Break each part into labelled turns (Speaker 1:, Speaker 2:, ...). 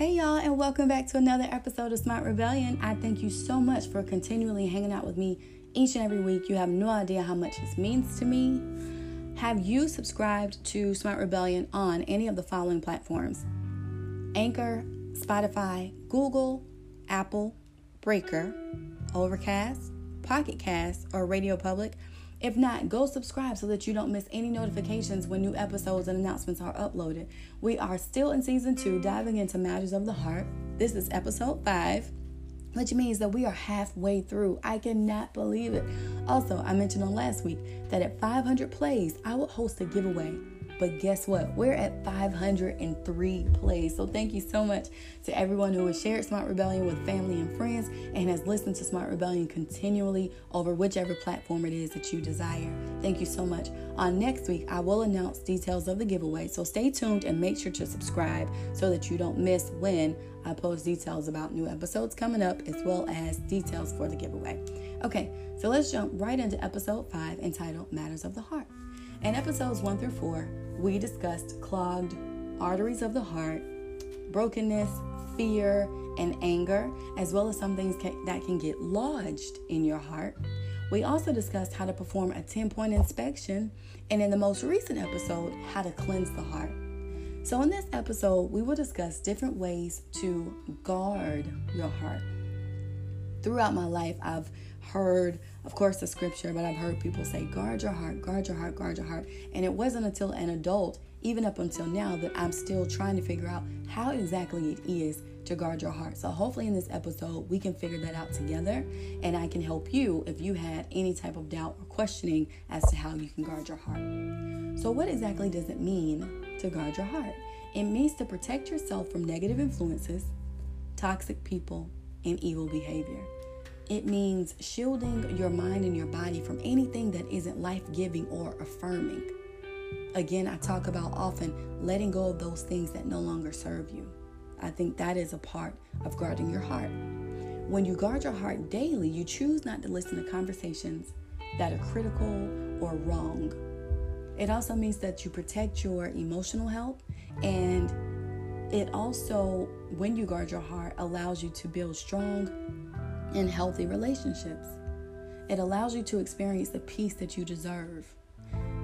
Speaker 1: Hey, y'all, and welcome back to another episode of Smart Rebellion. I thank you so much for continually hanging out with me each and every week. You have no idea how much this means to me. Have you subscribed to Smart Rebellion on any of the following platforms Anchor, Spotify, Google, Apple, Breaker, Overcast, Pocket Cast, or Radio Public? If not, go subscribe so that you don't miss any notifications when new episodes and announcements are uploaded. We are still in season two, diving into matters of the heart. This is episode five, which means that we are halfway through. I cannot believe it. Also, I mentioned on last week that at 500 plays, I will host a giveaway but guess what? We're at 503 plays. So thank you so much to everyone who has shared Smart Rebellion with family and friends and has listened to Smart Rebellion continually over whichever platform it is that you desire. Thank you so much. On next week, I will announce details of the giveaway. So stay tuned and make sure to subscribe so that you don't miss when I post details about new episodes coming up as well as details for the giveaway. Okay, so let's jump right into episode 5 entitled Matters of the Heart. In episodes 1 through 4, we discussed clogged arteries of the heart, brokenness, fear, and anger, as well as some things that can get lodged in your heart. We also discussed how to perform a 10 point inspection, and in the most recent episode, how to cleanse the heart. So, in this episode, we will discuss different ways to guard your heart. Throughout my life, I've heard, of course, the scripture, but I've heard people say, guard your heart, guard your heart, guard your heart. And it wasn't until an adult, even up until now, that I'm still trying to figure out how exactly it is to guard your heart. So, hopefully, in this episode, we can figure that out together, and I can help you if you had any type of doubt or questioning as to how you can guard your heart. So, what exactly does it mean to guard your heart? It means to protect yourself from negative influences, toxic people, and evil behavior. It means shielding your mind and your body from anything that isn't life giving or affirming. Again, I talk about often letting go of those things that no longer serve you. I think that is a part of guarding your heart. When you guard your heart daily, you choose not to listen to conversations that are critical or wrong. It also means that you protect your emotional health, and it also, when you guard your heart, allows you to build strong in healthy relationships. It allows you to experience the peace that you deserve.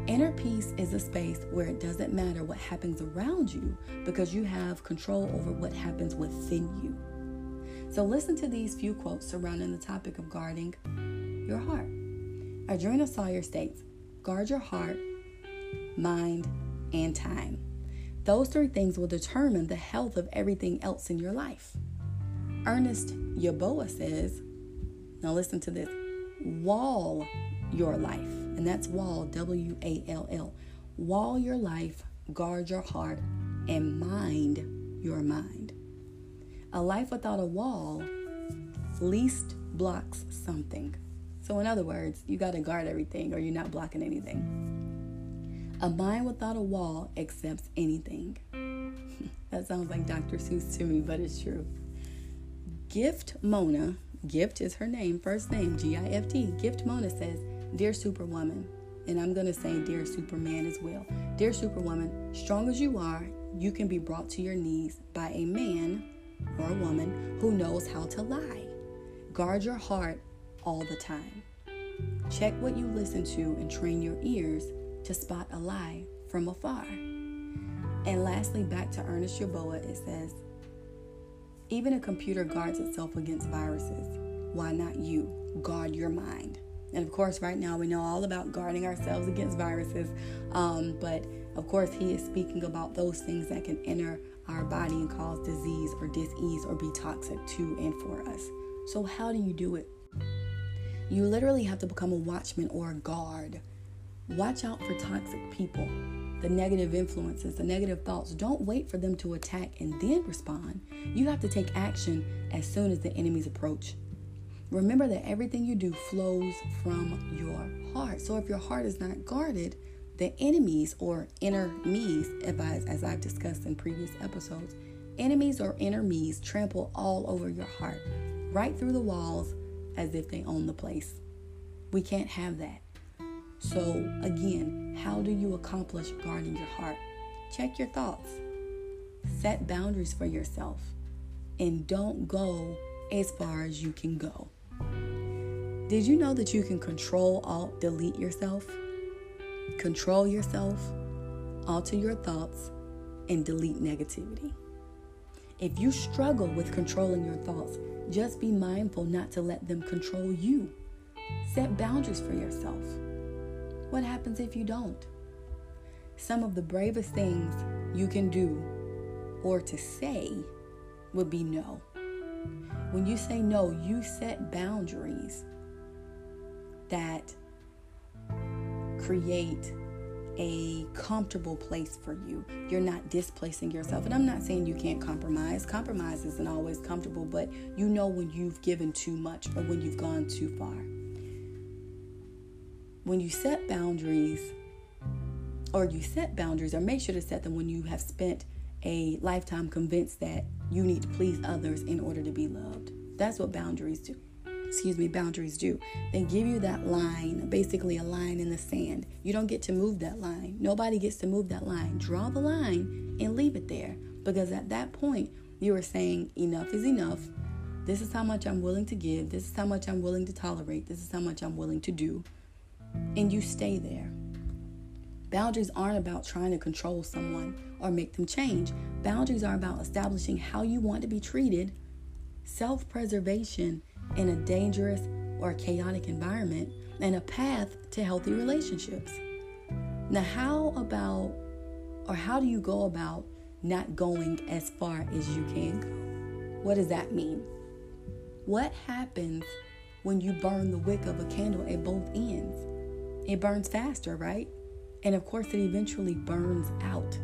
Speaker 1: Inner peace is a space where it doesn't matter what happens around you because you have control over what happens within you. So, listen to these few quotes surrounding the topic of guarding your heart. Adrena Sawyer states Guard your heart, mind, and time. Those three things will determine the health of everything else in your life. Ernest Yeboah says, now listen to this wall your life. And that's wall, W A L L. Wall your life, guard your heart, and mind your mind. A life without a wall least blocks something. So, in other words, you got to guard everything or you're not blocking anything. A mind without a wall accepts anything. that sounds like Dr. Seuss to me, but it's true. Gift Mona, Gift is her name, first name, G I F T. Gift Mona says, Dear Superwoman, and I'm going to say Dear Superman as well. Dear Superwoman, strong as you are, you can be brought to your knees by a man or a woman who knows how to lie. Guard your heart all the time. Check what you listen to and train your ears to spot a lie from afar. And lastly, back to Ernest Yeboah, it says, even a computer guards itself against viruses. Why not you? Guard your mind. And of course, right now we know all about guarding ourselves against viruses. Um, but of course, he is speaking about those things that can enter our body and cause disease or disease or be toxic to and for us. So, how do you do it? You literally have to become a watchman or a guard. Watch out for toxic people the negative influences, the negative thoughts. Don't wait for them to attack and then respond. You have to take action as soon as the enemies approach. Remember that everything you do flows from your heart. So if your heart is not guarded, the enemies or inner me's, as I've discussed in previous episodes, enemies or inner me's trample all over your heart, right through the walls as if they own the place. We can't have that. So, again, how do you accomplish guarding your heart? Check your thoughts. Set boundaries for yourself. and don't go as far as you can go. Did you know that you can control, alt, delete yourself? Control yourself, alter your thoughts, and delete negativity. If you struggle with controlling your thoughts, just be mindful not to let them control you. Set boundaries for yourself. What happens if you don't? Some of the bravest things you can do or to say would be no. When you say no, you set boundaries that create a comfortable place for you. You're not displacing yourself. And I'm not saying you can't compromise. Compromise isn't always comfortable, but you know when you've given too much or when you've gone too far. When you set boundaries, or you set boundaries, or make sure to set them when you have spent a lifetime convinced that you need to please others in order to be loved. That's what boundaries do excuse me, boundaries do. They give you that line, basically a line in the sand. You don't get to move that line. Nobody gets to move that line. Draw the line and leave it there because at that point, you are saying enough is enough. This is how much I'm willing to give. This is how much I'm willing to tolerate. This is how much I'm willing to do. And you stay there. Boundaries aren't about trying to control someone or make them change. Boundaries are about establishing how you want to be treated, self preservation, in a dangerous or chaotic environment and a path to healthy relationships. Now, how about, or how do you go about not going as far as you can go? What does that mean? What happens when you burn the wick of a candle at both ends? It burns faster, right? And of course, it eventually burns out.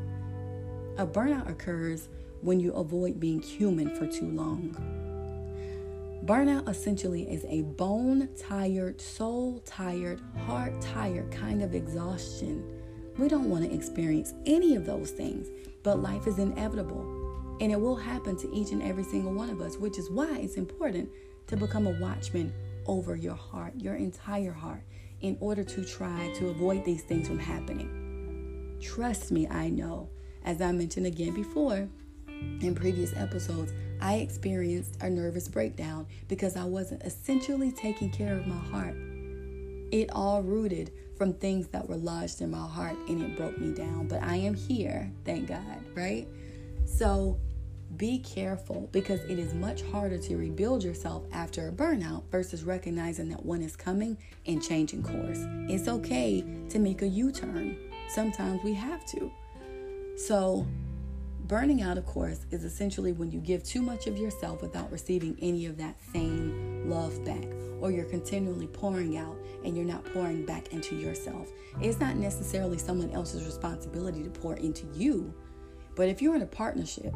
Speaker 1: A burnout occurs when you avoid being human for too long. Burnout essentially is a bone tired, soul tired, heart tired kind of exhaustion. We don't want to experience any of those things, but life is inevitable and it will happen to each and every single one of us, which is why it's important to become a watchman over your heart, your entire heart, in order to try to avoid these things from happening. Trust me, I know. As I mentioned again before in previous episodes, I experienced a nervous breakdown because I wasn't essentially taking care of my heart. It all rooted from things that were lodged in my heart and it broke me down. But I am here, thank God, right? So be careful because it is much harder to rebuild yourself after a burnout versus recognizing that one is coming and changing course. It's okay to make a U turn. Sometimes we have to. So Burning out, of course, is essentially when you give too much of yourself without receiving any of that same love back, or you're continually pouring out and you're not pouring back into yourself. It's not necessarily someone else's responsibility to pour into you, but if you're in a partnership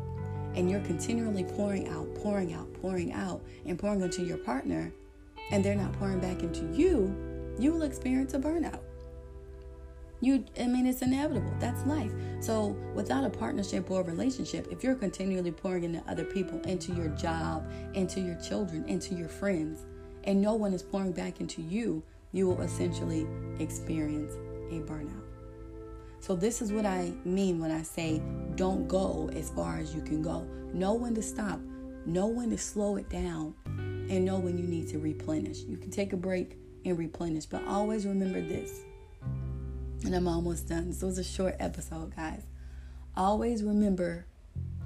Speaker 1: and you're continually pouring out, pouring out, pouring out, and pouring into your partner, and they're not pouring back into you, you will experience a burnout. You, I mean, it's inevitable. That's life. So, without a partnership or a relationship, if you're continually pouring into other people, into your job, into your children, into your friends, and no one is pouring back into you, you will essentially experience a burnout. So, this is what I mean when I say don't go as far as you can go. Know when to stop, know when to slow it down, and know when you need to replenish. You can take a break and replenish, but always remember this and I'm almost done. This was a short episode, guys. Always remember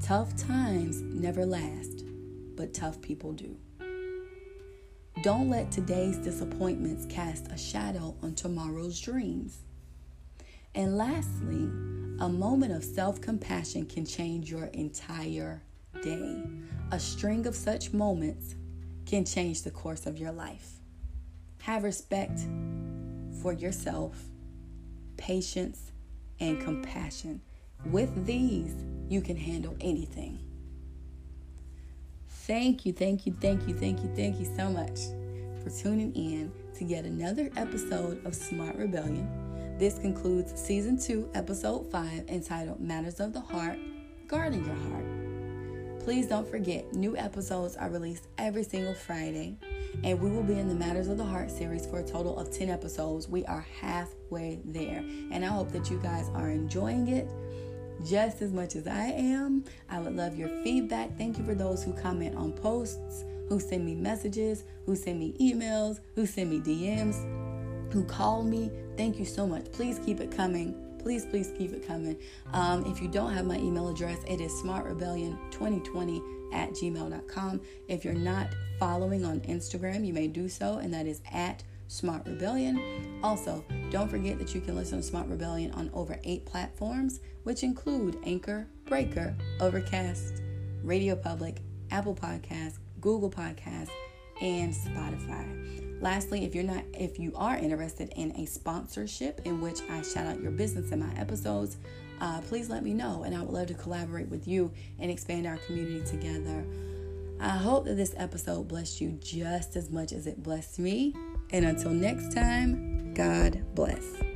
Speaker 1: tough times never last, but tough people do. Don't let today's disappointments cast a shadow on tomorrow's dreams. And lastly, a moment of self compassion can change your entire day. A string of such moments can change the course of your life. Have respect for yourself patience, and compassion. With these, you can handle anything. Thank you, thank you, thank you, thank you, thank you so much for tuning in to yet another episode of Smart Rebellion. This concludes season two, episode five, entitled Matters of the Heart Guarding Your Heart. Please don't forget, new episodes are released every single Friday and we will be in the Matters of the Heart series for a total of 10 episodes. We are halfway there, and I hope that you guys are enjoying it. just as much as I am. I would love your feedback. Thank you for those who comment on posts, who send me messages, who send me emails, who send me DMs, who called me. Thank you so much. Please keep it coming. Please, please keep it coming. Um, if you don't have my email address, it is smartrebellion2020 at gmail.com. If you're not following on Instagram, you may do so, and that is at Smart Rebellion. Also, don't forget that you can listen to Smart Rebellion on over eight platforms, which include Anchor, Breaker, Overcast, Radio Public, Apple Podcasts, Google Podcasts, and Spotify. Lastly, if you're not if you are interested in a sponsorship in which I shout out your business in my episodes, uh, please let me know and I would love to collaborate with you and expand our community together. I hope that this episode blessed you just as much as it blessed me. And until next time, God bless.